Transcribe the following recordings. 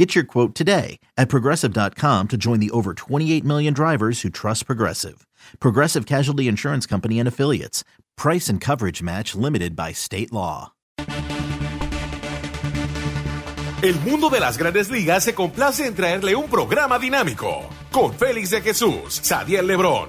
Get your quote today at progressive.com to join the over 28 million drivers who trust Progressive. Progressive Casualty Insurance Company and Affiliates. Price and coverage match limited by state law. El mundo de las grandes ligas se complace en traerle un programa dinámico con Félix de Jesús, Sadiel Lebrón,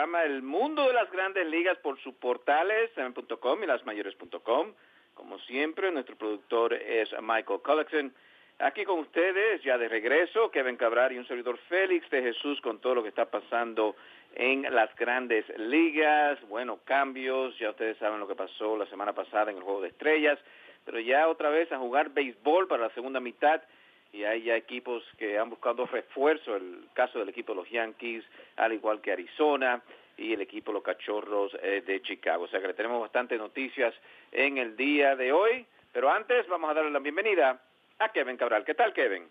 Programa El Mundo de las Grandes Ligas por sus portales, seven.com y lasmayores.com. Como siempre, nuestro productor es Michael Cullickson. Aquí con ustedes, ya de regreso, Kevin Cabral y un servidor Félix de Jesús con todo lo que está pasando en las grandes ligas. Bueno, cambios, ya ustedes saben lo que pasó la semana pasada en el Juego de Estrellas, pero ya otra vez a jugar béisbol para la segunda mitad y hay ya equipos que han buscado refuerzo, el caso del equipo de los Yankees, al igual que Arizona y el equipo de los Cachorros eh, de Chicago. O sea que le tenemos bastantes noticias en el día de hoy, pero antes vamos a darle la bienvenida a Kevin Cabral. ¿Qué tal, Kevin?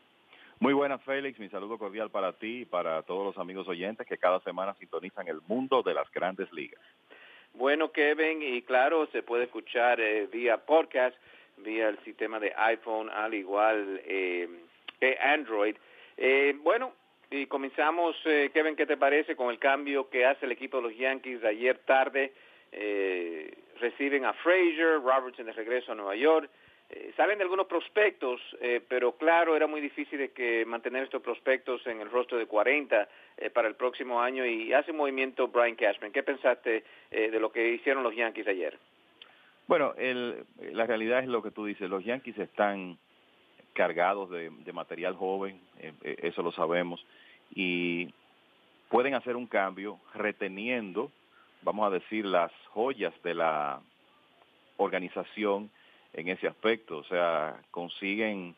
Muy buenas, Félix. Mi saludo cordial para ti y para todos los amigos oyentes que cada semana sintonizan el mundo de las grandes ligas. Bueno, Kevin, y claro, se puede escuchar eh, vía podcast, vía el sistema de iPhone, al igual eh, Android. Eh, bueno, y comenzamos, eh, Kevin, ¿qué te parece con el cambio que hace el equipo de los Yankees ayer tarde? Eh, reciben a Frazier, Robertson de regreso a Nueva York. Eh, salen de algunos prospectos, eh, pero claro, era muy difícil de que mantener estos prospectos en el rostro de 40 eh, para el próximo año y hace un movimiento Brian Cashman. ¿Qué pensaste de lo que hicieron los Yankees ayer? Bueno, el, la realidad es lo que tú dices. Los Yankees están cargados de, de material joven, eh, eh, eso lo sabemos, y pueden hacer un cambio reteniendo, vamos a decir, las joyas de la organización en ese aspecto. O sea, consiguen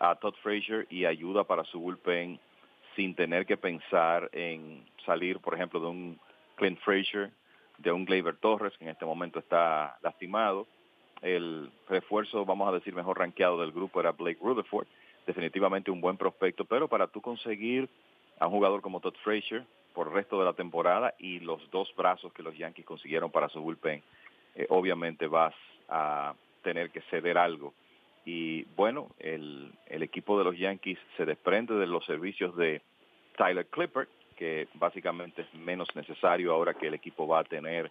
a Todd Frazier y ayuda para su bullpen sin tener que pensar en salir, por ejemplo, de un Clint Frazier, de un Gleyber Torres, que en este momento está lastimado. El refuerzo, vamos a decir, mejor rankeado del grupo era Blake Rutherford, definitivamente un buen prospecto, pero para tú conseguir a un jugador como Todd Frazier por el resto de la temporada y los dos brazos que los Yankees consiguieron para su bullpen, eh, obviamente vas a tener que ceder algo. Y bueno, el, el equipo de los Yankees se desprende de los servicios de Tyler Clippert, que básicamente es menos necesario ahora que el equipo va a tener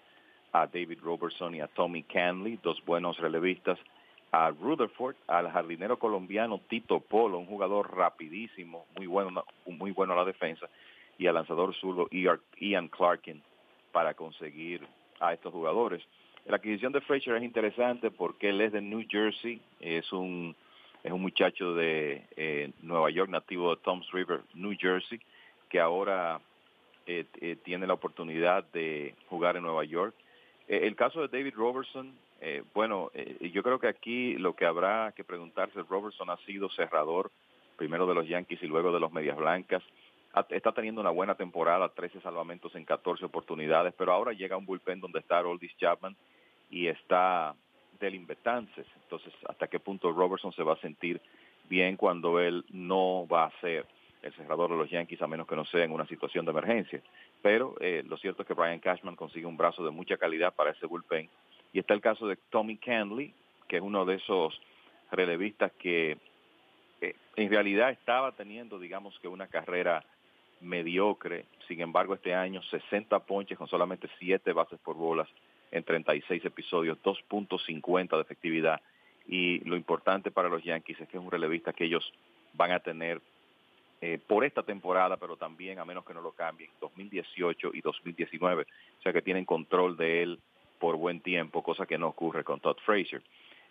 a David Robertson y a Tommy Canley, dos buenos relevistas, a Rutherford, al jardinero colombiano Tito Polo, un jugador rapidísimo, muy bueno, muy bueno a la defensa, y al lanzador zurdo Ian Clarkin para conseguir a estos jugadores. La adquisición de Frazier es interesante porque él es de New Jersey, es un es un muchacho de eh, Nueva York, nativo de Toms River, New Jersey, que ahora eh, eh, tiene la oportunidad de jugar en Nueva York. Eh, el caso de David Robertson, eh, bueno, eh, yo creo que aquí lo que habrá que preguntarse, Robertson ha sido cerrador, primero de los Yankees y luego de los Medias Blancas. Está teniendo una buena temporada, 13 salvamentos en 14 oportunidades, pero ahora llega un bullpen donde está Roldis Chapman y está Delin Betances. Entonces, ¿hasta qué punto Robertson se va a sentir bien cuando él no va a ser el cerrador de los Yankees a menos que no sea en una situación de emergencia? Pero eh, lo cierto es que Brian Cashman consigue un brazo de mucha calidad para ese bullpen Y está el caso de Tommy Canley, que es uno de esos relevistas que eh, en realidad estaba teniendo, digamos que una carrera mediocre. Sin embargo, este año 60 ponches con solamente 7 bases por bolas en 36 episodios, 2.50 de efectividad. Y lo importante para los Yankees es que es un relevista que ellos van a tener eh, por esta temporada, pero también, a menos que no lo cambien, 2018 y 2019. O sea que tienen control de él por buen tiempo, cosa que no ocurre con Todd Frazier.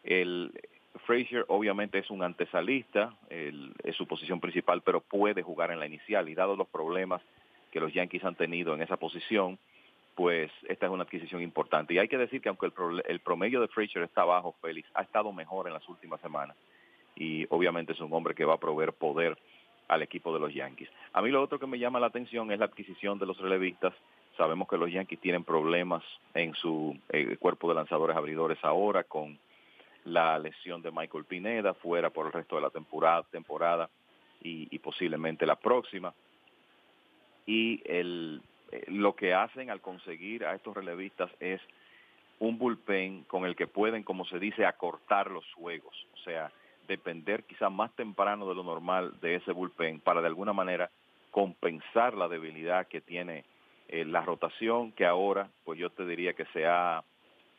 El, Frazier obviamente es un antesalista, es su posición principal, pero puede jugar en la inicial y dado los problemas que los Yankees han tenido en esa posición, pues esta es una adquisición importante. Y hay que decir que aunque el, el promedio de Frazier está bajo, Félix, ha estado mejor en las últimas semanas y obviamente es un hombre que va a proveer poder al equipo de los Yankees. A mí lo otro que me llama la atención es la adquisición de los relevistas. Sabemos que los Yankees tienen problemas en su eh, cuerpo de lanzadores abridores ahora con la lesión de Michael Pineda fuera por el resto de la temporada, temporada y, posiblemente la próxima. Y el, eh, lo que hacen al conseguir a estos relevistas es un bullpen con el que pueden, como se dice, acortar los juegos. O sea, depender quizá más temprano de lo normal de ese bullpen para de alguna manera compensar la debilidad que tiene eh, la rotación que ahora pues yo te diría que se ha,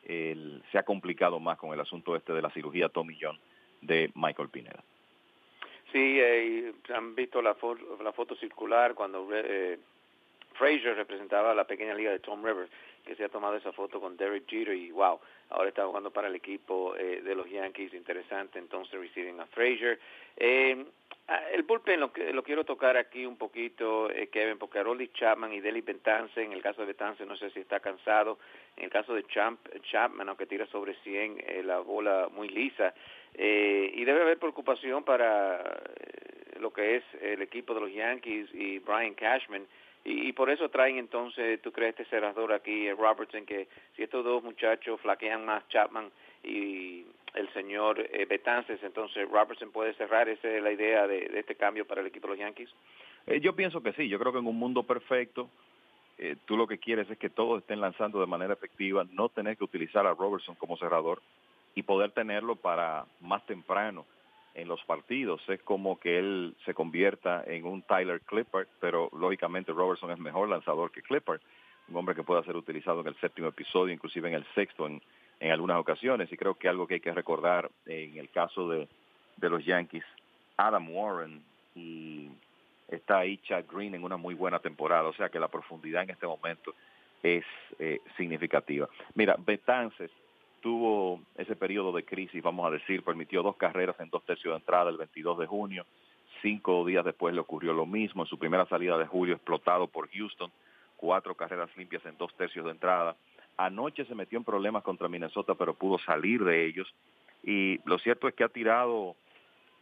se ha complicado más con el asunto este de la cirugía Tommy John de Michael Pineda. Sí, eh, han visto la, la foto circular cuando eh, Frazier representaba la pequeña liga de Tom Rivers que se ha tomado esa foto con Derek Jeter y wow, ahora está jugando para el equipo eh, de los Yankees, interesante, entonces reciben a Frazier. Eh, el bullpen lo, lo quiero tocar aquí un poquito, eh, Kevin, porque Rolly Chapman y Deli Bentance, en el caso de Bentance no sé si está cansado, en el caso de Champ, Chapman, aunque tira sobre 100, eh, la bola muy lisa, y debe haber preocupación para lo que es el equipo de los Yankees y Brian Cashman, y, por eso traen entonces, tú crees, este cerrador aquí, Robertson, que si estos dos muchachos flaquean más Chapman y el señor eh, Betances, entonces Robertson puede cerrar, esa es la idea de, este cambio para el equipo de los Yankees. Eh, yo pienso que sí, yo creo que en un mundo perfecto, eh, tú lo que quieres es que todos estén lanzando de manera efectiva, no tener que utilizar a Robertson como cerrador y poder tenerlo para más temprano en los partidos. Es como que él se convierta en un Tyler Clipper, pero lógicamente Robertson es mejor lanzador que Clipper, un hombre que pueda ser utilizado en el séptimo episodio, inclusive en el sexto en, en algunas ocasiones. Y creo que algo que hay que recordar en el caso de, de los Yankees, Adam Warren y está ahí Chad Green en una muy buena temporada, o sea que la profundidad en este momento es eh, significativa. Mira, Betances tuvo ese periodo de crisis, vamos a decir, permitió dos carreras en dos tercios de entrada el 22 de junio. Cinco días después le ocurrió lo mismo. En su primera salida de julio, explotado por Houston, cuatro carreras limpias en dos tercios de entrada. Anoche se metió en problemas contra Minnesota, pero pudo salir de ellos. Y lo cierto es que ha tirado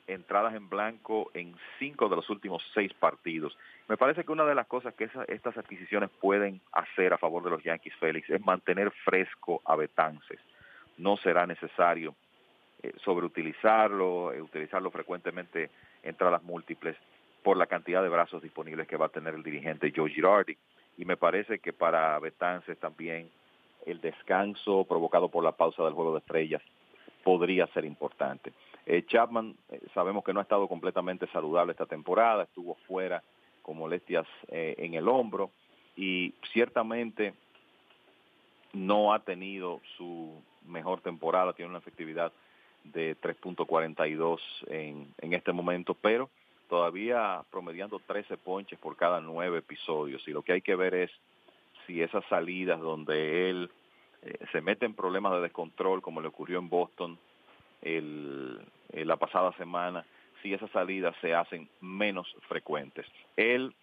entradas en blanco en cinco de los últimos seis partidos. Me parece que una de las cosas que estas adquisiciones pueden hacer a favor de los Yankees, Félix, es mantener fresco a Betances no será necesario eh, sobreutilizarlo, eh, utilizarlo frecuentemente entradas múltiples por la cantidad de brazos disponibles que va a tener el dirigente Joe Girardi. Y me parece que para Betances también el descanso provocado por la pausa del juego de estrellas podría ser importante. Eh, Chapman sabemos que no ha estado completamente saludable esta temporada, estuvo fuera con molestias en el hombro y ciertamente no ha tenido su mejor temporada, tiene una efectividad de 3.42 en, en este momento, pero todavía promediando 13 ponches por cada nueve episodios. Y lo que hay que ver es si esas salidas donde él eh, se mete en problemas de descontrol, como le ocurrió en Boston el, la pasada semana, si esas salidas se hacen menos frecuentes. Él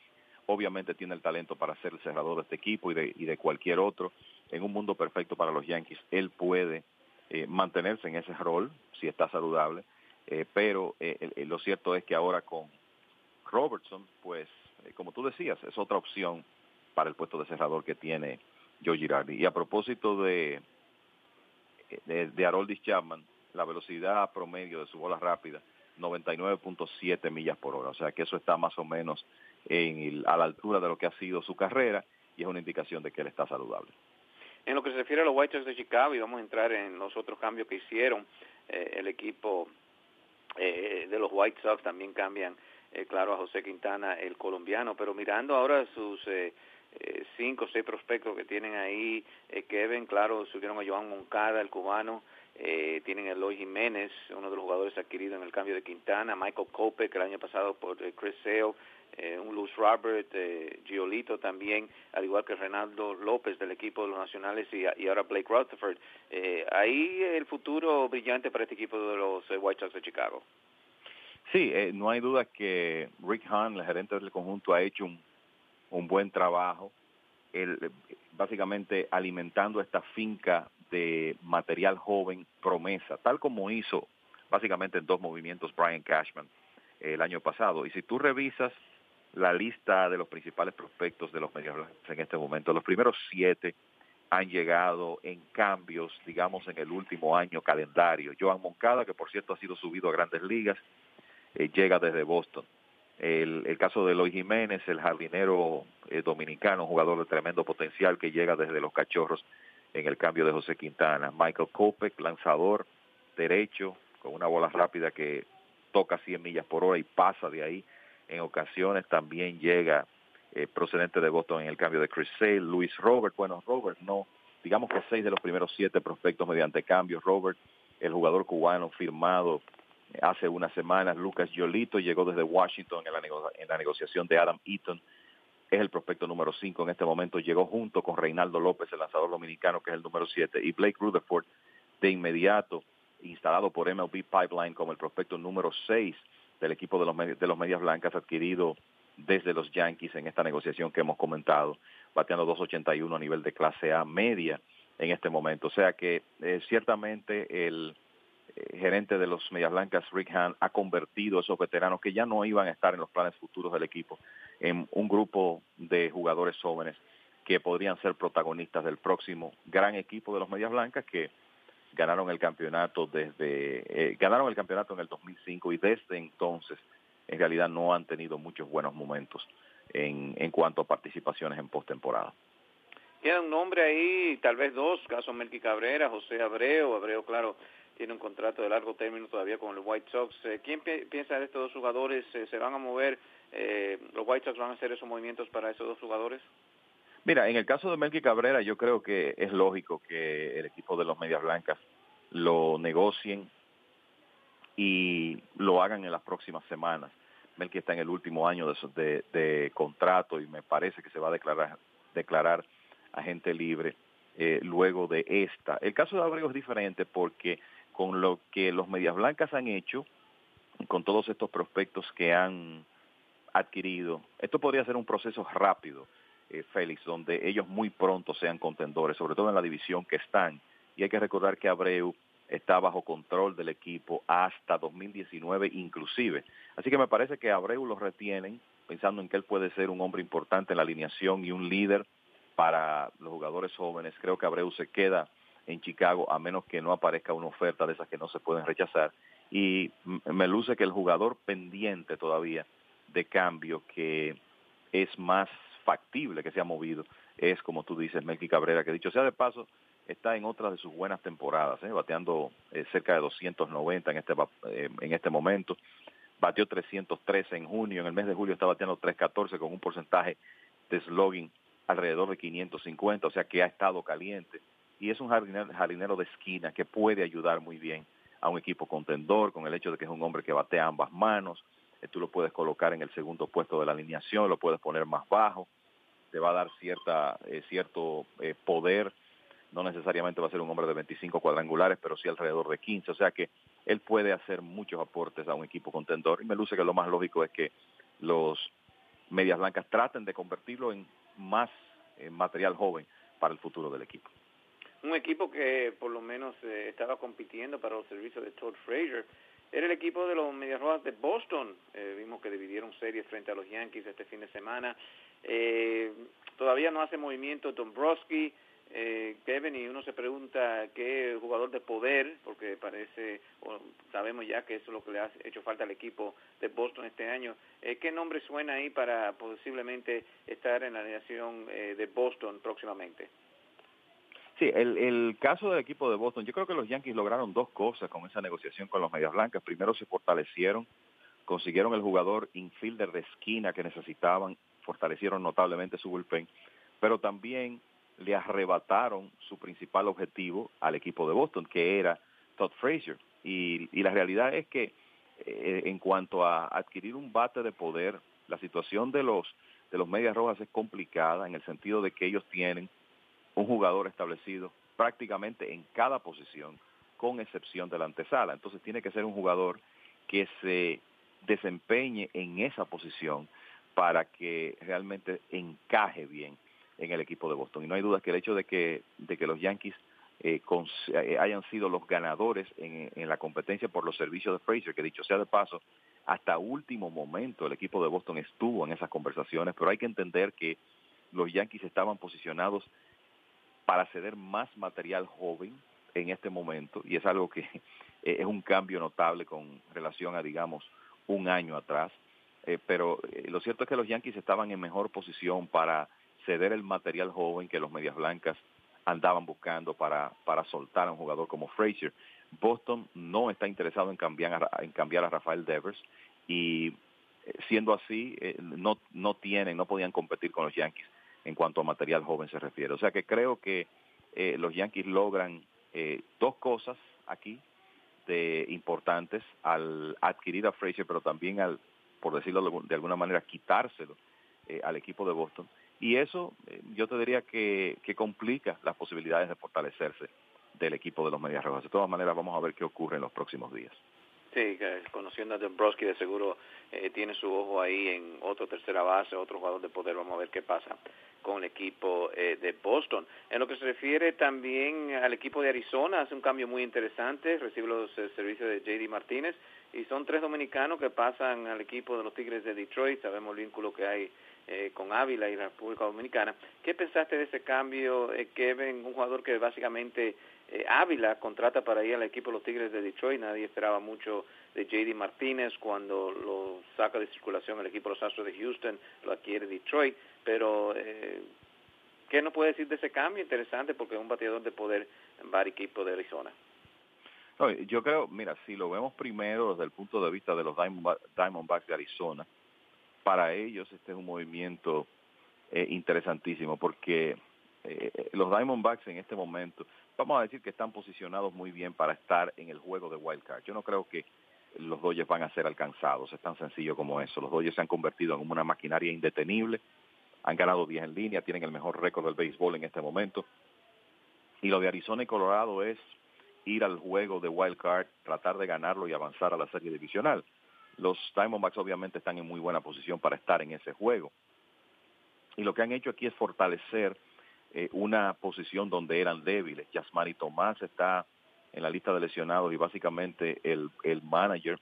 obviamente tiene el talento para ser el cerrador de este equipo y de, y de cualquier otro. En un mundo perfecto para los Yankees, él puede eh, mantenerse en ese rol si está saludable, eh, pero eh, lo cierto es que ahora con Robertson, pues como tú decías, es otra opción para el puesto de cerrador que tiene Joe Girardi. Y a propósito de, de, de Haroldis Chapman, la velocidad promedio de su bola rápida, 99.7 millas por hora, o sea que eso está más o menos en a la altura de lo que ha sido su carrera y es una indicación de que él está saludable. En lo que se refiere a los White Sox de Chicago, y vamos a entrar en los otros cambios que hicieron, eh, el equipo eh, de los White Sox también cambian, eh, claro, a José Quintana, el colombiano, pero mirando ahora sus cinco o seis prospectos que tienen ahí, Kevin, claro, subieron a Joan Moncada, el cubano, tienen a Eloy Jiménez, uno de los jugadores adquiridos en el cambio de Quintana, Michael que el año pasado por Chris Sale, eh, un Luz Robert, eh, Giolito también, al igual que Renaldo López del equipo de los Nacionales y, ahora Blake Rutherford. Eh, ahí el futuro brillante para este equipo de los White Sox de Chicago. Sí, no hay duda que Rick Hahn, el gerente del conjunto, ha hecho un, un buen trabajo, el, básicamente alimentando esta finca de material joven promesa, tal como hizo básicamente en dos movimientos Brian Cashman el año pasado. Y si tú revisas la lista de los principales prospectos de los medios en este momento. Los primeros siete han llegado en cambios, digamos, en el último año calendario. Joan Moncada, que por cierto ha sido subido a grandes ligas, eh, llega desde Boston. El, caso de Eloy Jiménez, el jardinero eh, dominicano, jugador de tremendo potencial que llega desde los cachorros en el cambio de José Quintana. Michael Kopek, lanzador derecho, con una bola rápida que toca 100 millas por hora y pasa de ahí en ocasiones también llega eh, procedente de Boston en el cambio de Chris Sale, Luis Robert, bueno, Robert no, digamos que seis de los primeros siete prospectos mediante cambio, Robert, el jugador cubano firmado eh, hace unas semanas, Lucas Yolito llegó desde Washington en la, en la negociación de Adam Eaton, es el prospecto número cinco en este momento, llegó junto con Reinaldo López, el lanzador dominicano, que es el número siete, y Blake Rutherford de inmediato, instalado por MLB Pipeline como el prospecto número seis del equipo de los, de los Medias Blancas adquirido desde los Yankees en esta negociación que hemos comentado, bateando 2.81 a nivel de clase A media en este momento. O sea que eh, ciertamente el eh, gerente de los Medias Blancas, Rick Hahn, ha convertido a esos veteranos que ya no iban a estar en los planes futuros del equipo en un grupo de jugadores jóvenes que podrían ser protagonistas del próximo gran equipo de los Medias Blancas que ganaron el campeonato desde eh, ganaron el campeonato en el 2005 y desde entonces en realidad no han tenido muchos buenos momentos en, en cuanto a participaciones en postemporada. Queda un nombre ahí, tal vez dos, caso Melqui Cabrera, José Abreu, Abreu claro tiene un contrato de largo término todavía con el White Sox. Eh, ¿Quién piensa de estos dos jugadores? Eh, ¿Se van a mover? ¿Los White Sox van a hacer esos movimientos para esos dos jugadores? Mira, en el caso de Melqui Cabrera, yo creo que es lógico que el equipo de los Medias Blancas lo negocien y lo hagan en las próximas semanas. Melqui está en el último año de, contrato y me parece que se va a declarar, declarar agente libre eh, luego de esta. El caso de Abrego es diferente porque con lo que los Medias Blancas han hecho, con todos estos prospectos que han adquirido, esto podría ser un proceso rápido eh, Félix, donde ellos muy pronto sean contendores, sobre todo en la división que están. Y hay que recordar que Abreu está bajo control del equipo hasta 2019 inclusive. Así que me parece que Abreu lo retienen pensando en que él puede ser un hombre importante en la alineación y un líder para los jugadores jóvenes. Creo que Abreu se queda en Chicago a menos que no aparezca una oferta de esas que no se pueden rechazar. Y me luce que el jugador pendiente todavía de cambio que es más factible que se ha movido es, como tú dices, Melqui Cabrera, que dicho sea de paso, está en otra de sus buenas temporadas, ¿eh? bateando eh, cerca de 290 en este, eh, en este momento. Bateó 313 en junio, en el mes de julio está bateando 314 con un porcentaje de slogging alrededor de 550, o sea que ha estado caliente. Y es un jardinero, jardinero de esquina que puede ayudar muy bien a un equipo contendor con el hecho de que es un hombre que batea ambas manos. tú lo puedes colocar en el segundo puesto de la alineación, lo puedes poner más bajo va a dar cierta, eh, cierto eh, poder. No necesariamente va a ser un hombre de 25 cuadrangulares, pero sí alrededor de 15. O sea que él puede hacer muchos aportes a un equipo contendor. Y me luce que lo más lógico es que los Medias Blancas traten de convertirlo en más eh, material joven para el futuro del equipo. Un equipo que por lo menos estaba compitiendo para los servicios de Todd Frazier era el equipo de los Medias Rojas de Boston. Eh, vimos que dividieron series frente a los Yankees este fin de semana. Eh, todavía no hace movimiento Dombrowski, eh, Kevin, y uno se pregunta qué jugador de poder, porque parece, o sabemos ya que eso es lo que le ha hecho falta al equipo de Boston este año. Eh, ¿Qué nombre suena ahí para posiblemente estar en la alineación de Boston próximamente? Sí, el, el, caso del equipo de Boston, yo creo que los Yankees lograron dos cosas con esa negociación con los Medias Blancas. Primero se fortalecieron, consiguieron el jugador infielder de esquina que necesitaban, fortalecieron notablemente su bullpen, pero también le arrebataron su principal objetivo al equipo de Boston, que era Todd Frazier. Y, la realidad es que eh, en cuanto a adquirir un bate de poder, la situación de los de los Medias Rojas es complicada en el sentido de que ellos tienen un jugador establecido prácticamente en cada posición, con excepción de la antesala. Entonces tiene que ser un jugador que se desempeñe en esa posición para que realmente encaje bien en el equipo de Boston. Y no hay duda que el hecho de que, de que los Yankees eh, eh, hayan sido los ganadores en, la competencia por los servicios de Fraser, que dicho sea de paso, hasta último momento el equipo de Boston estuvo en esas conversaciones, pero hay que entender que los Yankees estaban posicionados para ceder más material joven en este momento y es algo que es un cambio notable con relación a, digamos, un año atrás. Eh, pero eh, lo cierto es que los Yankees estaban en mejor posición para ceder el material joven que los Medias Blancas andaban buscando para, para soltar a un jugador como Frazier. Boston no está interesado en cambiar a, en cambiar a Rafael Devers y eh, siendo así eh, no no tienen no podían competir con los Yankees en cuanto a material joven se refiere o sea que creo que eh, los Yankees logran eh, dos cosas aquí de importantes al adquirir a Frazier pero también al por decirlo de alguna manera quitárselo eh, al equipo de Boston y eso eh, yo te diría que, que complica las posibilidades de fortalecerse del equipo de los Medias Rojas. De todas maneras, vamos a ver qué ocurre en los próximos días. Sí, conociendo a Dombrowski de seguro eh, tiene su ojo ahí en otro tercera base, otro jugador de poder. Vamos a ver qué pasa con el equipo eh, de Boston. En lo que se refiere también al equipo de Arizona, hace un cambio muy interesante. Recibe los eh, servicios de JD Martínez y son tres dominicanos que pasan al equipo de los Tigres de Detroit. Sabemos el vínculo que hay eh, con Ávila y la República Dominicana. ¿Qué pensaste de ese cambio, eh, Kevin? Un jugador que básicamente eh, Ávila contrata para ir al equipo de los Tigres de Detroit. Nadie esperaba mucho de JD Martínez cuando lo saca de circulación el equipo de los Astros de Houston, lo adquiere Detroit. Pero, eh, ¿qué nos puede decir de ese cambio? Interesante porque es un bateador de poder en varios equipos de Arizona. No, yo creo, mira, si lo vemos primero desde el punto de vista de los Diamondbacks de Arizona, para ellos este es un movimiento eh, interesantísimo porque eh, los Diamondbacks en este momento, vamos a decir que están posicionados muy bien para estar en el juego de wild card. Yo no creo que los Dodgers van a ser alcanzados, es tan sencillo como eso. Los Dodgers se han convertido en una maquinaria indetenible, han ganado 10 en línea, tienen el mejor récord del béisbol en este momento. Y lo de Arizona y Colorado es ir al juego de wild card, tratar de ganarlo y avanzar a la serie divisional. Los Diamondbacks obviamente están en muy buena posición para estar en ese juego. Y lo que han hecho aquí es fortalecer eh, una posición donde eran débiles. Yasmari Tomás está en la lista de lesionados y básicamente el, el manager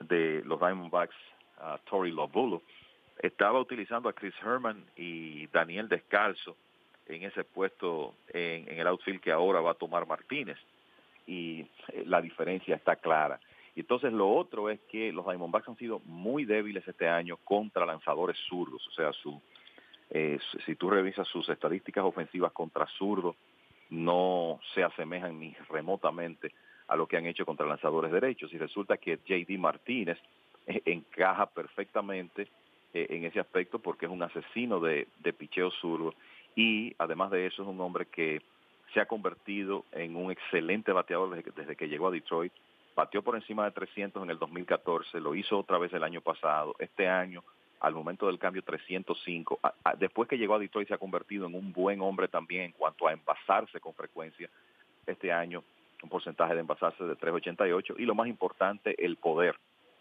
de los Diamondbacks, uh, Tori Lobulo, estaba utilizando a Chris Herman y Daniel Descalzo en ese puesto en el outfield que ahora va a tomar Martínez. Y eh, la diferencia está clara. Y entonces lo otro es que los Diamondbacks han sido muy débiles este año contra lanzadores zurdos, o sea, su eh, si tú revisas sus estadísticas ofensivas contra zurdos, no se asemejan ni remotamente a lo que han hecho contra lanzadores derechos. Y resulta que JD Martínez eh, encaja perfectamente eh, en ese aspecto porque es un asesino de, de picheo zurdo y además de eso es un hombre que se ha convertido en un excelente bateador desde que, desde que llegó a Detroit. Bateó por encima de 300 en el 2014, lo hizo otra vez el año pasado. Este año al momento del cambio 305. Después que llegó a Detroit se ha convertido en un buen hombre también en cuanto a envasarse con frecuencia. Este año un porcentaje de envasarse de 388 y lo más importante, el poder.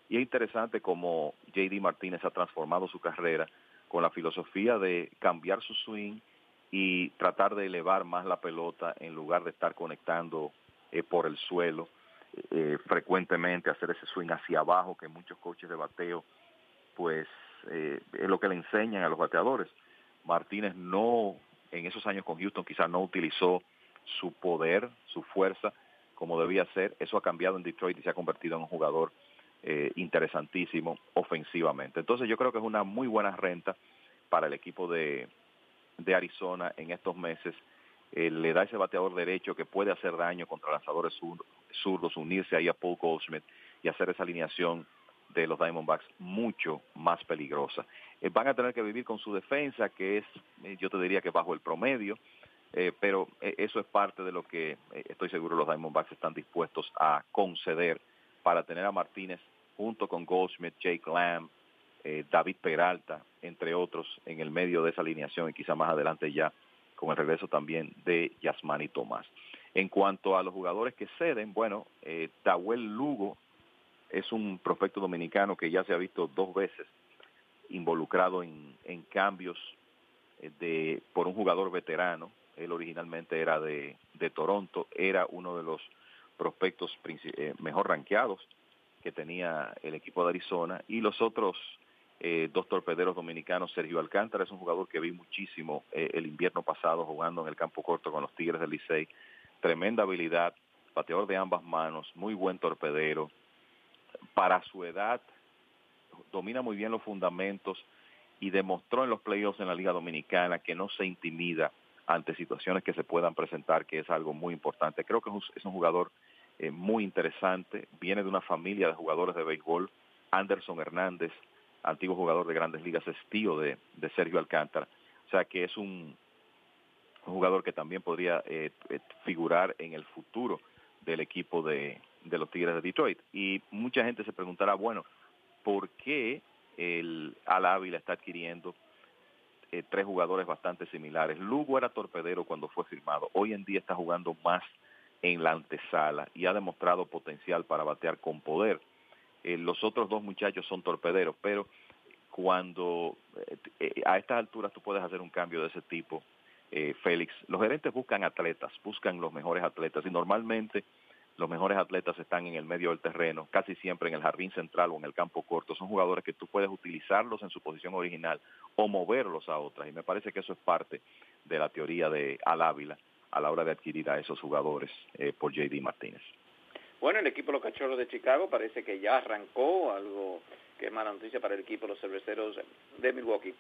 Y es interesante cómo JD Martínez ha transformado su carrera con la filosofía de cambiar su swing y tratar de elevar más la pelota en lugar de estar conectando eh, por el suelo eh, frecuentemente, hacer ese swing hacia abajo que muchos coches de bateo pues eh, es lo que le enseñan a los bateadores. Martínez no, en esos años con Houston quizás no utilizó su poder, su fuerza como debía ser. Eso ha cambiado en Detroit y se ha convertido en un jugador eh, interesantísimo ofensivamente. Entonces yo creo que es una muy buena renta para el equipo de, de Arizona en estos meses eh, le da ese bateador derecho que puede hacer daño contra lanzadores zurdos, unirse ahí a Paul Goldschmidt y hacer esa alineación de los Diamondbacks mucho más peligrosa. Eh, van a tener que vivir con su defensa, que es, eh, yo te diría que bajo el promedio, pero eso es parte de lo que estoy seguro los Diamondbacks están dispuestos a conceder para tener a Martínez junto con Goldschmidt, Jake Lamb, David Peralta, entre otros, en el medio de esa alineación y quizá más adelante ya con el regreso también de Yasmani Tomás. En cuanto a los jugadores que ceden, bueno, eh, Tahuel Lugo es un prospecto dominicano que ya se ha visto dos veces involucrado en, cambios eh, de, por un jugador veterano. Él originalmente era de, Toronto, era uno de los prospectos eh, mejor rankeados que tenía el equipo de Arizona y los otros eh, dos torpederos dominicanos. Sergio Alcántara es un jugador que vi muchísimo eh, el invierno pasado jugando en el campo corto con los Tigres del Licey. Tremenda habilidad, bateador de ambas manos, muy buen torpedero. Para su edad, domina muy bien los fundamentos y demostró en los playoffs en la Liga Dominicana que no se intimida ante situaciones que se puedan presentar, que es algo muy importante. Creo que es un jugador eh, muy interesante, viene de una familia de jugadores de béisbol. Anderson Hernández, antiguo jugador de grandes ligas, es tío de, Sergio Alcántara. O sea que es un, jugador que también podría eh, eh, figurar en el futuro del equipo de, los Tigres de Detroit. Y mucha gente se preguntará, bueno, ¿por qué el Al Ávila está adquiriendo eh, tres jugadores bastante similares? Lugo era torpedero cuando fue firmado. Hoy en día está jugando más en la antesala y ha demostrado potencial para batear con poder. Eh, los otros dos muchachos son torpederos, pero cuando eh, eh, a estas alturas tú puedes hacer un cambio de ese tipo, Félix, los gerentes buscan atletas, buscan los mejores atletas y normalmente los mejores atletas están en el medio del terreno, casi siempre en el jardín central o en el campo corto. Son jugadores que tú puedes utilizarlos en su posición original o moverlos a otras. Y me parece que eso es parte de la teoría de Al Ávila a la hora de adquirir a esos jugadores por JD Martínez. Bueno, el equipo los Cachorros de Chicago parece que ya arrancó, algo que es mala noticia para el equipo de los cerveceros de Milwaukee.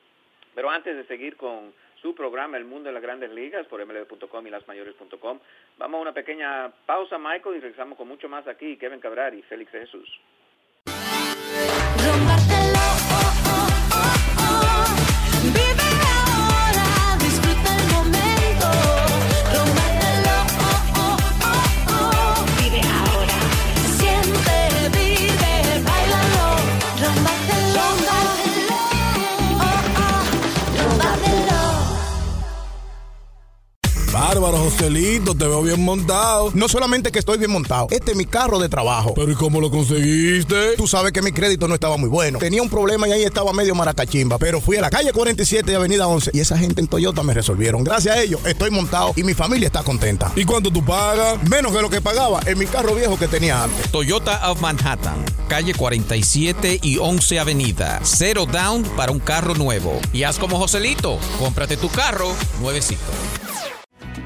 Pero antes de seguir con su programa El Mundo de las Grandes Ligas por mlb.com y lasmayores.com, vamos a una pequeña pausa, Michael, y regresamos con mucho más aquí. Kevin Cabral y Félix Jesús. Joselito, te veo bien montado. No solamente que estoy bien montado, este es mi carro de trabajo. Pero ¿y cómo lo conseguiste? Tú sabes que mi crédito no estaba muy bueno. Tenía un problema y ahí estaba medio maracachimba. Pero fui a la calle 47 y Avenida 11 y esa gente en Toyota me resolvieron. Gracias a ellos estoy montado y mi familia está contenta. ¿Y cuánto tú pagas? Menos que lo que pagaba en mi carro viejo que tenía antes. Toyota of Manhattan, calle 47 y 11 Avenida. Cero down para un carro nuevo. Y haz como Joselito, cómprate tu carro nuevecito.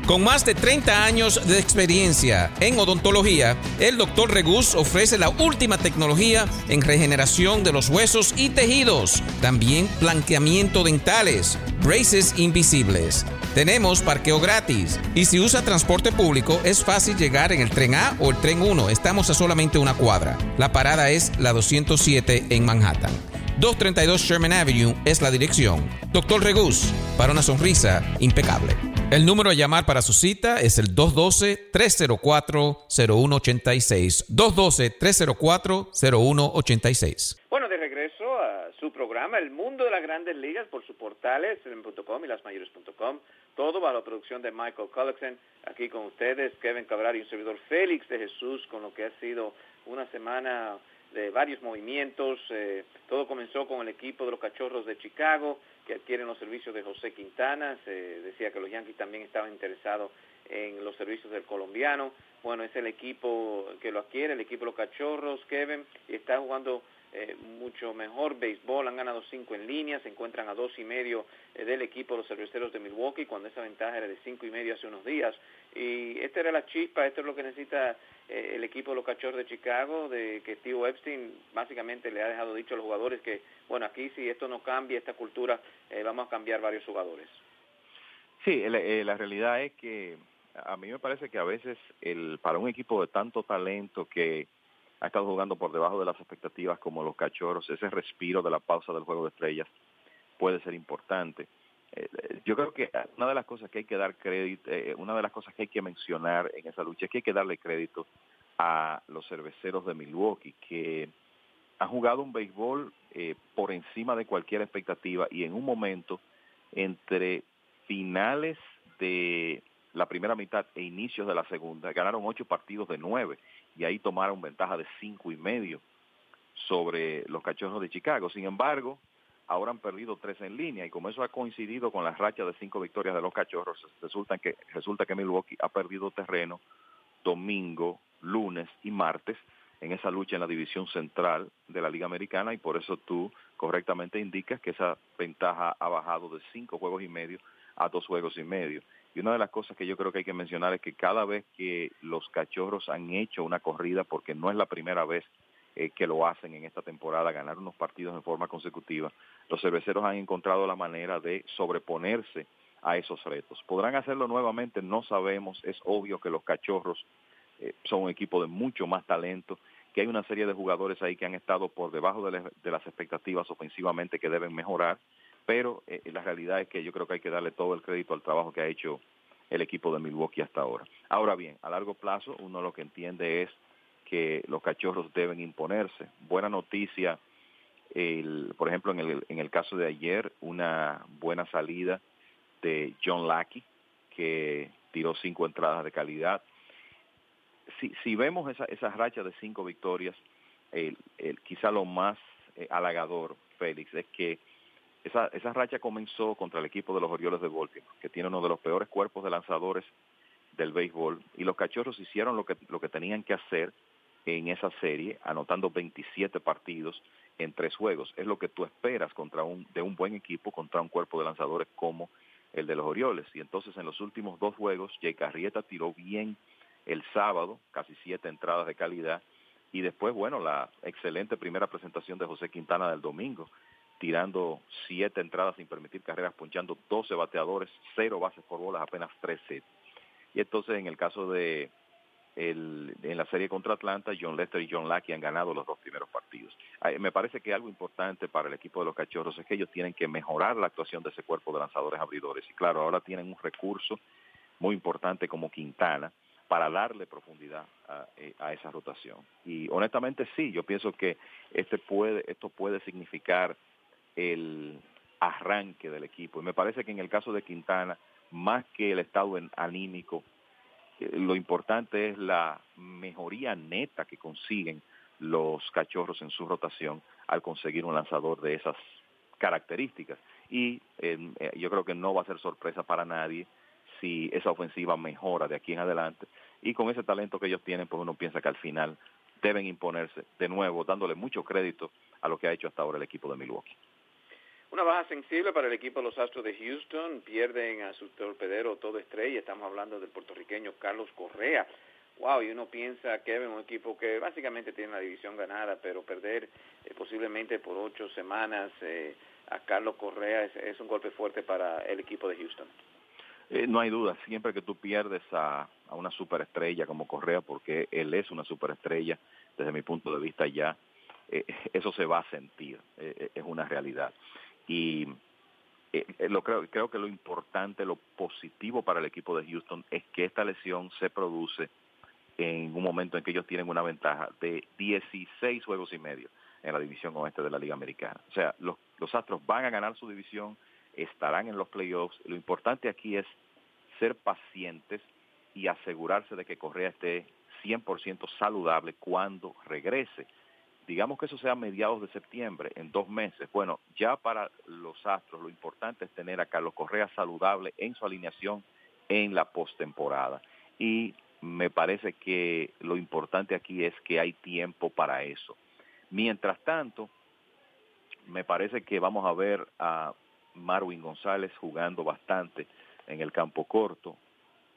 Con más de 30 años de experiencia en odontología, el Dr. Regus ofrece la última tecnología en regeneración de los huesos y tejidos, también blanqueamiento dentales, braces invisibles. Tenemos parqueo gratis y si usa transporte público es fácil llegar en el tren A o el tren 1. Estamos a solamente una cuadra. La parada es la 207 en Manhattan. 232 Sherman Avenue es la dirección. Doctor Regus, para una sonrisa impecable. El número a llamar para su cita es el 212-304-0186. 212-304-0186. Bueno, de regreso a su programa El Mundo de las Grandes Ligas por sus portales, en.com y lasmayores.com. Todo bajo la producción de Michael Collexen. Aquí con ustedes, Kevin Cabral y un servidor Félix de Jesús, con lo que ha sido una semana de varios movimientos. Eh, todo comenzó con el equipo de los Cachorros de Chicago, que adquieren los servicios de José Quintana. Se decía que los Yankees también estaban interesados en los servicios del colombiano. Bueno, es el equipo que lo adquiere, el equipo de los Cachorros, Kevin, y está jugando eh, mucho mejor béisbol, han ganado cinco en línea, se encuentran a dos y medio eh, del equipo de los cerveceros de Milwaukee, cuando esa ventaja era de cinco y medio hace unos días. Y esta era la chispa, esto es lo que necesita eh, el equipo de los cachorros de Chicago, de que Steve Epstein básicamente le ha dejado dicho a los jugadores que, bueno, aquí si esto no cambia, esta cultura, vamos a cambiar varios jugadores. Sí, eh, la realidad es que a mí me parece que a veces el para un equipo de tanto talento que ha estado jugando por debajo de las expectativas como los cachorros, ese respiro de la pausa del juego de estrellas puede ser importante. Eh, yo creo que una de las cosas que hay que dar crédito, eh, una de las cosas que hay que mencionar en esa lucha es que hay que darle crédito a los cerveceros de Milwaukee, que han jugado un béisbol eh, por encima de cualquier expectativa y en un momento entre finales de la primera mitad e inicios de la segunda, ganaron ocho partidos de nueve y ahí tomaron ventaja de cinco y medio sobre los cachorros de Chicago. Sin embargo, ahora han perdido tres en línea y como eso ha coincidido con la racha de cinco victorias de los cachorros, resulta que, resulta que Milwaukee ha perdido terreno domingo, lunes y martes en esa lucha en la división central de la Liga Americana y por eso tú correctamente indicas que esa ventaja ha bajado de cinco juegos y medio a dos juegos y medio. Y una de las cosas que yo creo que hay que mencionar es que cada vez que los cachorros han hecho una corrida, porque no es la primera vez eh, que lo hacen en esta temporada, ganar unos partidos en forma consecutiva, los cerveceros han encontrado la manera de sobreponerse a esos retos. ¿Podrán hacerlo nuevamente? No sabemos. Es obvio que los cachorros eh, son un equipo de mucho más talento, que hay una serie de jugadores ahí que han estado por debajo de, las expectativas ofensivamente que deben mejorar pero eh, la realidad es que yo creo que hay que darle todo el crédito al trabajo que ha hecho el equipo de Milwaukee hasta ahora. Ahora bien, a largo plazo uno lo que entiende es que los cachorros deben imponerse. Buena noticia, el, por ejemplo, en el, en el caso de ayer, una buena salida de John Lackey, que tiró cinco entradas de calidad. Si, si vemos esa, esa racha de cinco victorias, el, el, quizá lo más eh, halagador, Félix, es que esa, esa racha comenzó contra el equipo de los Orioles de Baltimore, que tiene uno de los peores cuerpos de lanzadores del béisbol, y los cachorros hicieron lo que, lo que tenían que hacer en esa serie, anotando 27 partidos en tres juegos. Es lo que tú esperas contra un, de un buen equipo contra un cuerpo de lanzadores como el de los Orioles. Y entonces en los últimos dos juegos, Jay Carrieta tiró bien el sábado, casi siete entradas de calidad, y después, bueno, la excelente primera presentación de José Quintana del domingo, tirando siete entradas sin permitir carreras, ponchando 12 bateadores, cero bases por bolas, apenas tres sets. Y entonces en el caso de el, en la serie contra Atlanta, John Lester y John Lackey han ganado los dos primeros partidos. Me parece que algo importante para el equipo de los Cachorros es que ellos tienen que mejorar la actuación de ese cuerpo de lanzadores abridores. Y claro, ahora tienen un recurso muy importante como Quintana para darle profundidad a, eh, a, esa rotación. Y honestamente sí, yo pienso que este puede, esto puede significar el arranque del equipo. Y me parece que en el caso de Quintana, más que el estado anímico, eh, lo importante es la mejoría neta que consiguen los cachorros en su rotación al conseguir un lanzador de esas características. Y eh, yo creo que no va a ser sorpresa para nadie si esa ofensiva mejora de aquí en adelante. Y con ese talento que ellos tienen, pues uno piensa que al final deben imponerse de nuevo, dándole mucho crédito a lo que ha hecho hasta ahora el equipo de Milwaukee. Una baja sensible para el equipo de los Astros de Houston. Pierden a su torpedero todo estrella. Estamos hablando del puertorriqueño Carlos Correa. Wow, y uno piensa que es un equipo que básicamente tiene la división ganada, pero perder eh, posiblemente por ocho semanas eh, a Carlos Correa es, un golpe fuerte para el equipo de Houston. Eh, no hay duda, siempre que tú pierdes a, a, una superestrella como Correa, porque él es una superestrella, desde mi punto de vista ya, eso se va a sentir, es una realidad. Y eh, eh, lo creo, creo que lo importante, lo positivo para el equipo de Houston es que esta lesión se produce en un momento en que ellos tienen una ventaja de 16 juegos y medio en la división oeste de la Liga Americana. O sea, los, los Astros van a ganar su división, estarán en los playoffs. Lo importante aquí es ser pacientes y asegurarse de que Correa esté 100% saludable cuando regrese digamos que eso sea mediados de septiembre, en dos meses. Bueno, ya para los Astros lo importante es tener a Carlos Correa saludable en su alineación en la postemporada. Y me parece que lo importante aquí es que hay tiempo para eso. Mientras tanto, me parece que vamos a ver a Marwin González jugando bastante en el campo corto.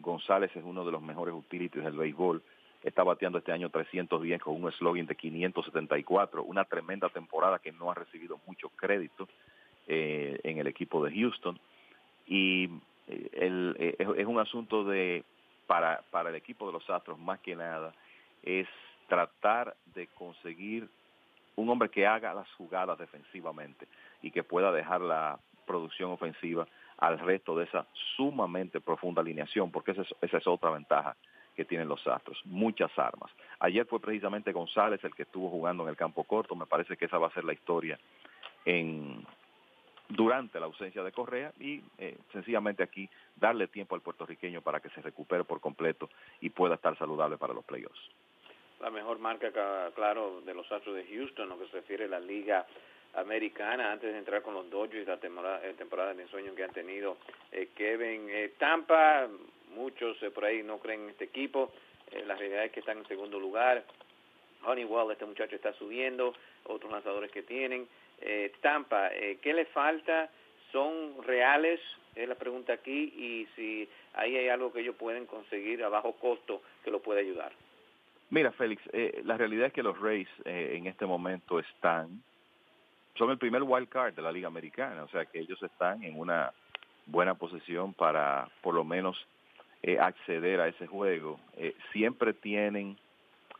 González es uno de los mejores utilities del béisbol está bateando este año 310 con un slogan de 574, una tremenda temporada que no ha recibido mucho crédito eh, en el equipo de Houston. Y el, es un asunto de, para, para el equipo de los Astros más que nada, es tratar de conseguir un hombre que haga las jugadas defensivamente y que pueda dejar la producción ofensiva al resto de esa sumamente profunda alineación, porque esa es, esa es otra ventaja que tienen los Astros, muchas armas. Ayer fue precisamente González el que estuvo jugando en el campo corto, me parece que esa va a ser la historia en durante la ausencia de Correa y eh, sencillamente aquí darle tiempo al puertorriqueño para que se recupere por completo y pueda estar saludable para los playoffs. La mejor marca, claro, de los Astros de Houston, lo que se refiere a la liga americana, antes de entrar con los Dodgers, la temporada, eh, temporada de ensueño que han tenido eh, Kevin Tampa, muchos por ahí no creen en este equipo, la realidad es que están en segundo lugar, Honeywell, este muchacho está subiendo, otros lanzadores que tienen, eh, Tampa, eh, ¿qué le falta? ¿Son reales? Es la pregunta aquí y si ahí hay algo que ellos pueden conseguir a bajo costo que lo puede ayudar. Mira, Félix, eh, la realidad es que los Rays en este momento están, son el primer wild card de la Liga Americana, o sea que ellos están en una buena posición para por lo menos acceder a ese juego. siempre tienen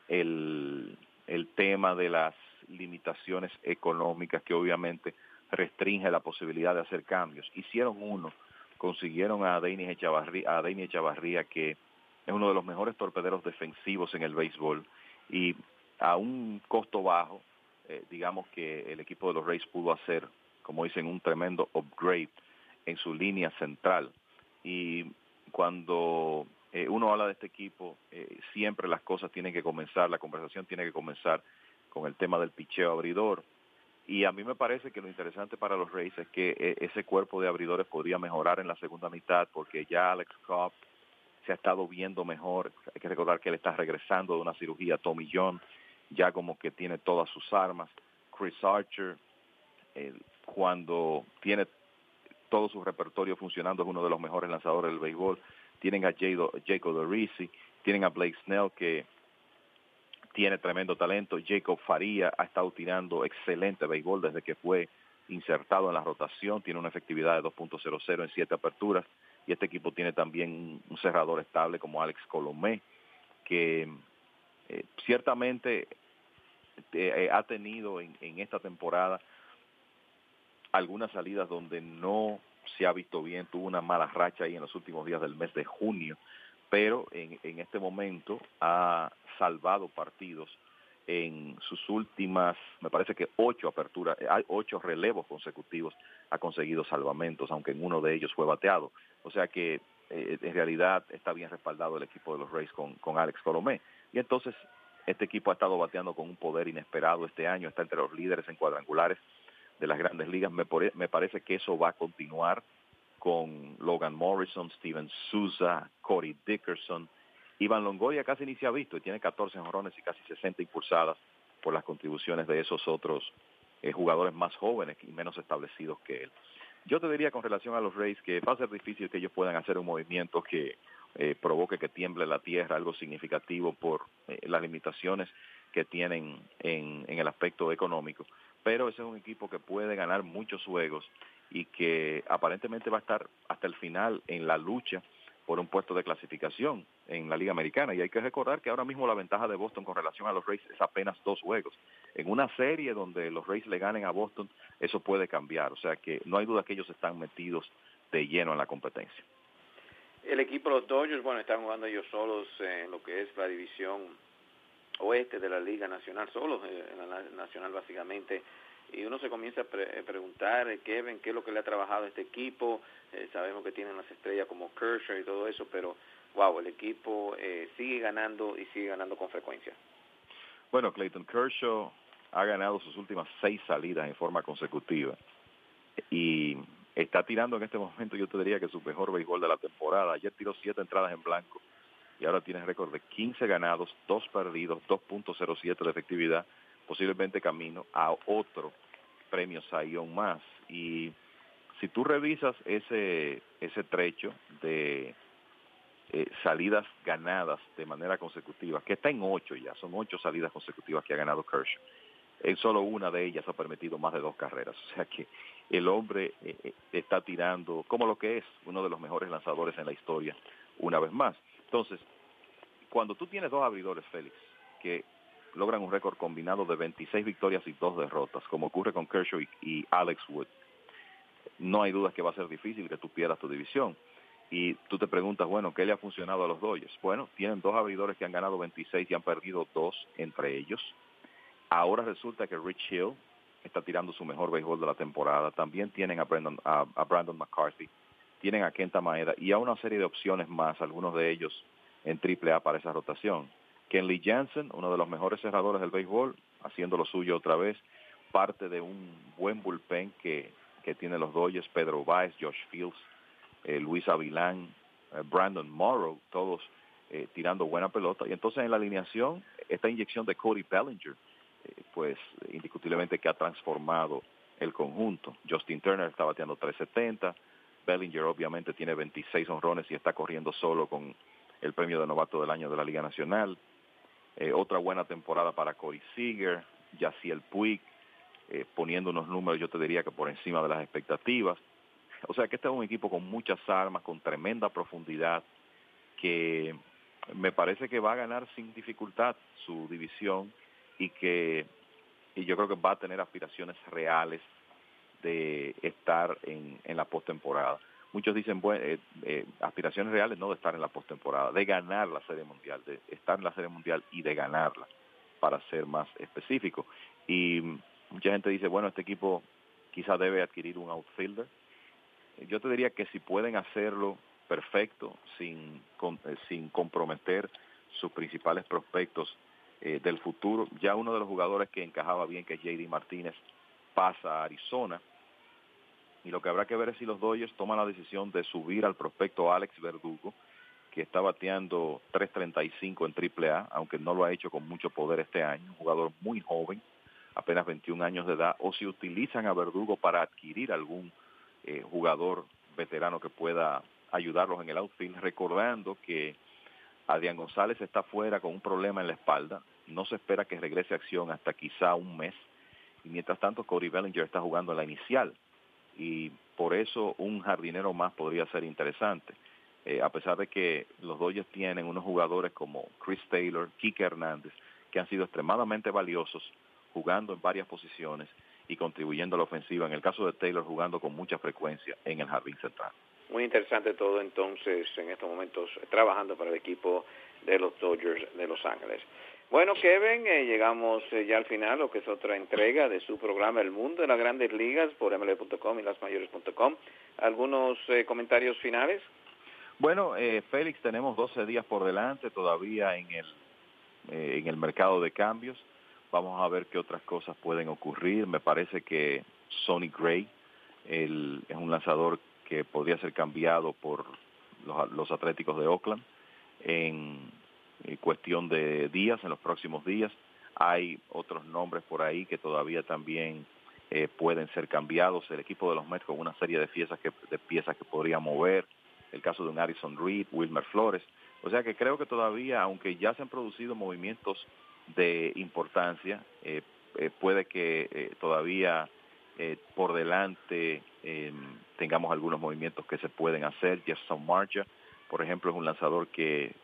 el, el tema de las limitaciones económicas que obviamente restringe la posibilidad de hacer cambios. Hicieron uno, consiguieron a Denis Echavarría, a Echavarría que es uno de los mejores torpederos defensivos en el béisbol y a un costo bajo, eh, digamos que el equipo de los Rays pudo hacer, como dicen, un tremendo upgrade en su línea central. Y cuando eh, uno habla de este equipo, eh, siempre las cosas tienen que comenzar, la conversación tiene que comenzar con el tema del picheo abridor. Y a mí me parece que lo interesante para los Rays es que eh, ese cuerpo de abridores podría mejorar en la segunda mitad porque ya Alex Cobb se ha estado viendo mejor. Hay que recordar que él está regresando de una cirugía. Tommy John ya como que tiene todas sus armas. Chris Archer, cuando tiene todo su repertorio funcionando, es uno de los mejores lanzadores del béisbol. Tienen a Jacob Dorisi, tienen a Blake Snell que tiene tremendo talento. Jacob Faría ha estado tirando excelente béisbol desde que fue insertado en la rotación, tiene una efectividad de 2.00 en siete aperturas y este equipo tiene también un cerrador estable como Alex Colomé, que eh, ciertamente eh, ha tenido en, esta temporada algunas salidas donde no se ha visto bien, tuvo una mala racha ahí en los últimos días del mes de junio, pero en, en este momento ha salvado partidos en sus últimas, me parece que ocho aperturas, eh, hay ocho relevos consecutivos, ha conseguido salvamentos, aunque en uno de ellos fue bateado. O sea que eh, en realidad está bien respaldado el equipo de los Rays con, con Alex Colomé. Y entonces este equipo ha estado bateando con un poder inesperado este año, está entre los líderes en cuadrangulares de las grandes ligas. Me, parece que eso va a continuar con Logan Morrison, Steven Souza, Corey Dickerson. Iván Longoria casi ni se ha visto y tiene 14 jorrones y casi 60 impulsadas por las contribuciones de esos otros eh, jugadores más jóvenes y menos establecidos que él. Yo te diría con relación a los Rays que va a ser difícil que ellos puedan hacer un movimiento que eh, provoque que tiemble la tierra, algo significativo por eh, las limitaciones que tienen en, en el aspecto económico. Pero ese es un equipo que puede ganar muchos juegos y que aparentemente va a estar hasta el final en la lucha por un puesto de clasificación en la Liga Americana. Y hay que recordar que ahora mismo la ventaja de Boston con relación a los Rays es apenas dos juegos. En una serie donde los Rays le ganen a Boston, eso puede cambiar. O sea que no hay duda que ellos están metidos de lleno en la competencia. El equipo de los Dodgers, bueno, están jugando ellos solos en lo que es la división oeste de la Liga Nacional, solos eh, en la Nacional básicamente y uno se comienza a eh, preguntar, eh, Kevin, qué es lo que le ha trabajado a este equipo. Eh, sabemos que tienen las estrellas como Kershaw y todo eso, pero wow, el equipo sigue ganando y sigue ganando con frecuencia. Bueno, Clayton Kershaw ha ganado sus últimas seis salidas en forma consecutiva y está tirando en este momento, yo te diría que su mejor béisbol de la temporada. Ayer tiró siete entradas en blanco y ahora tiene récord de 15 ganados, 2 perdidos, 2.07 de efectividad posiblemente camino a otro premio Sayón más. Y si tú revisas ese, ese trecho de eh, salidas ganadas de manera consecutiva, que está en ocho ya, son ocho salidas consecutivas que ha ganado Kershaw. en solo una de ellas ha permitido más de dos carreras. O sea que el hombre eh, eh, está tirando como lo que es uno de los mejores lanzadores en la historia, una vez más. Entonces, cuando tú tienes dos abridores, Félix, que logran un récord combinado de 26 victorias y dos derrotas, como ocurre con Kershaw y, Alex Wood, no hay duda que va a ser difícil que tú pierdas tu división. Y tú te preguntas, bueno, ¿qué le ha funcionado a los Dodgers? Bueno, tienen dos abridores que han ganado 26 y han perdido dos entre ellos. Ahora resulta que Rich Hill está tirando su mejor béisbol de la temporada. También tienen a Brandon, a, Brandon McCarthy, tienen a Kenta Maeda y a una serie de opciones más, algunos de ellos en triple A para esa rotación. Kenley Jansen, uno de los mejores cerradores del béisbol, haciendo lo suyo otra vez, parte de un buen bullpen que, que tiene los Dodgers, Pedro Baez, Josh Fields, eh, Luis Avilán, eh, Brandon Morrow, todos eh, tirando buena pelota. Y entonces en la alineación, esta inyección de Cody Bellinger, eh, pues indiscutiblemente que ha transformado el conjunto. Justin Turner está bateando 370, Bellinger obviamente tiene 26 honrones y está corriendo solo con el premio de novato del año de la Liga Nacional. Eh, otra buena temporada para Corey Seager, Yaciel Puig, eh, poniendo unos números yo te diría que por encima de las expectativas. O sea que este es un equipo con muchas armas, con tremenda profundidad, que me parece que va a ganar sin dificultad su división y que y yo creo que va a tener aspiraciones reales de estar en, en la postemporada. Muchos dicen bueno, eh, eh, aspiraciones reales no de estar en la postemporada, de ganar la Serie Mundial, de estar en la Serie Mundial y de ganarla, para ser más específico. Y mucha gente dice, bueno, este equipo quizá debe adquirir un outfielder. Yo te diría que si pueden hacerlo perfecto, sin, eh, sin comprometer sus principales prospectos eh, del futuro. Ya uno de los jugadores que encajaba bien, que es JD Martínez, pasa a Arizona. Y lo que habrá que ver es si los Dodgers toman la decisión de subir al prospecto Alex Verdugo, que está bateando 3.35 en AAA, aunque no lo ha hecho con mucho poder este año, un jugador muy joven, apenas 21 años de edad, o si utilizan a Verdugo para adquirir algún eh, jugador veterano que pueda ayudarlos en el outfield, recordando que Adrián González está fuera con un problema en la espalda. No se espera que regrese a acción hasta quizá un mes. Y mientras tanto, Cody Bellinger está jugando en la inicial. Y por eso un jardinero más podría ser interesante. Eh, a pesar de que los Dodgers tienen unos jugadores como Chris Taylor, Kike Hernández, que han sido extremadamente valiosos jugando en varias posiciones y contribuyendo a la ofensiva. En el caso de Taylor, jugando con mucha frecuencia en el jardín central. Muy interesante todo entonces en estos momentos trabajando para el equipo de los Dodgers de Los Ángeles. Bueno, Kevin, eh, llegamos eh, ya al final, lo que es otra entrega de su programa El Mundo de las Grandes Ligas por ml.com y lasmayores.com. ¿Algunos eh, comentarios finales? Bueno, Félix, tenemos 12 días por delante todavía en el, en el mercado de cambios. Vamos a ver qué otras cosas pueden ocurrir. Me parece que Sonny Gray el, es un lanzador que podría ser cambiado por los, Atléticos de Oakland en, cuestión de días, en los próximos días. Hay otros nombres por ahí que todavía también eh, pueden ser cambiados. El equipo de los Mets con una serie de piezas que, de piezas que podría mover. El caso de un Addison Reed, Wilmer Flores. O sea que creo que todavía, aunque ya se han producido movimientos de importancia, eh, eh, puede que todavía por delante eh, tengamos algunos movimientos que se pueden hacer. Jefferson Marcha, por ejemplo, es un lanzador que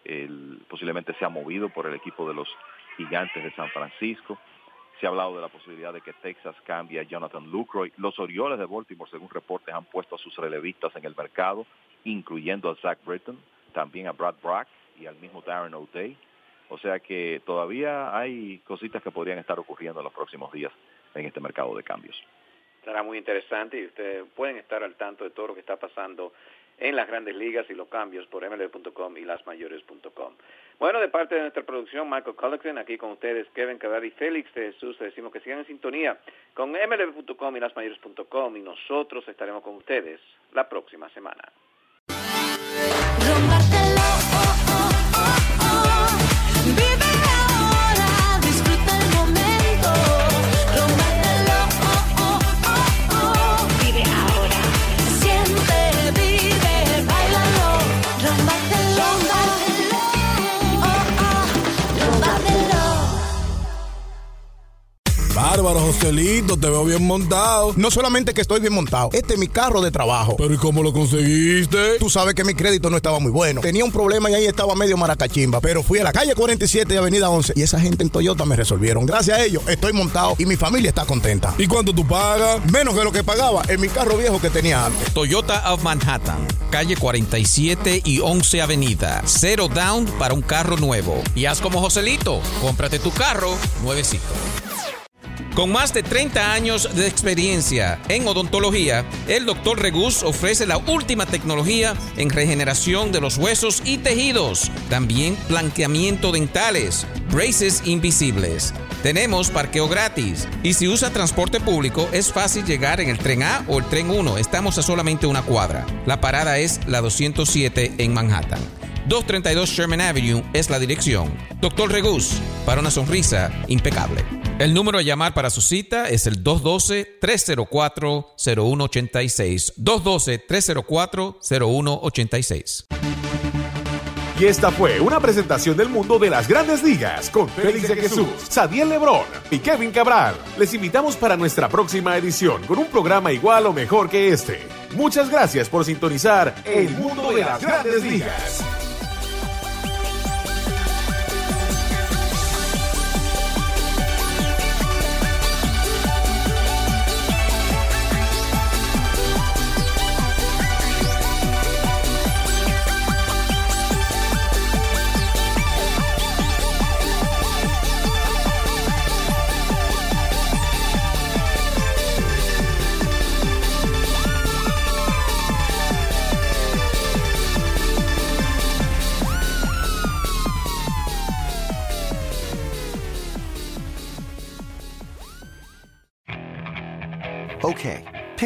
posiblemente se ha movido por el equipo de los gigantes de San Francisco. Se ha hablado de la posibilidad de que Texas cambie a Jonathan Lucroy. Los Orioles de Baltimore, según reportes, han puesto a sus relevistas en el mercado, incluyendo a Zach Britton, también a Brad Brack y al mismo Darren O'Day. O sea que todavía hay cositas que podrían estar ocurriendo en los próximos días en este mercado de cambios estará muy interesante y ustedes pueden estar al tanto de todo lo que está pasando en las grandes ligas y los cambios por mlb.com y lasmayores.com. Bueno, de parte de nuestra producción, Michael Collison, aquí con ustedes, Kevin Cabral y Félix de Jesús, les decimos que sigan en sintonía con mlb.com y lasmayores.com y nosotros estaremos con ustedes la próxima semana. Bárbaro, Joselito, te veo bien montado. No solamente que estoy bien montado, este es mi carro de trabajo. Pero ¿y cómo lo conseguiste? Tú sabes que mi crédito no estaba muy bueno. Tenía un problema y ahí estaba medio maracachimba. Pero fui a la calle 47 y avenida 11 y esa gente en Toyota me resolvieron. Gracias a ellos estoy montado y mi familia está contenta. ¿Y cuánto tú pagas? Menos que lo que pagaba en mi carro viejo que tenía antes. Toyota of Manhattan, calle 47 y 11 Avenida. Cero down para un carro nuevo. Y haz como Joselito, cómprate tu carro nuevecito. Con más de 30 años de experiencia en odontología, el Dr. Regus ofrece la última tecnología en regeneración de los huesos y tejidos, también blanqueamiento dentales, braces invisibles. Tenemos parqueo gratis y si usa transporte público es fácil llegar en el tren A o el tren 1. Estamos a solamente una cuadra. La parada es la 207 en Manhattan. 232 Sherman Avenue es la dirección. Doctor Regus, para una sonrisa impecable. El número a llamar para su cita es el 212-304-0186. 212-304-0186. Y esta fue una presentación del mundo de las grandes ligas con Félix de Jesús, Sadiel Lebrón y Kevin Cabral. Les invitamos para nuestra próxima edición con un programa igual o mejor que este. Muchas gracias por sintonizar El mundo de las grandes ligas.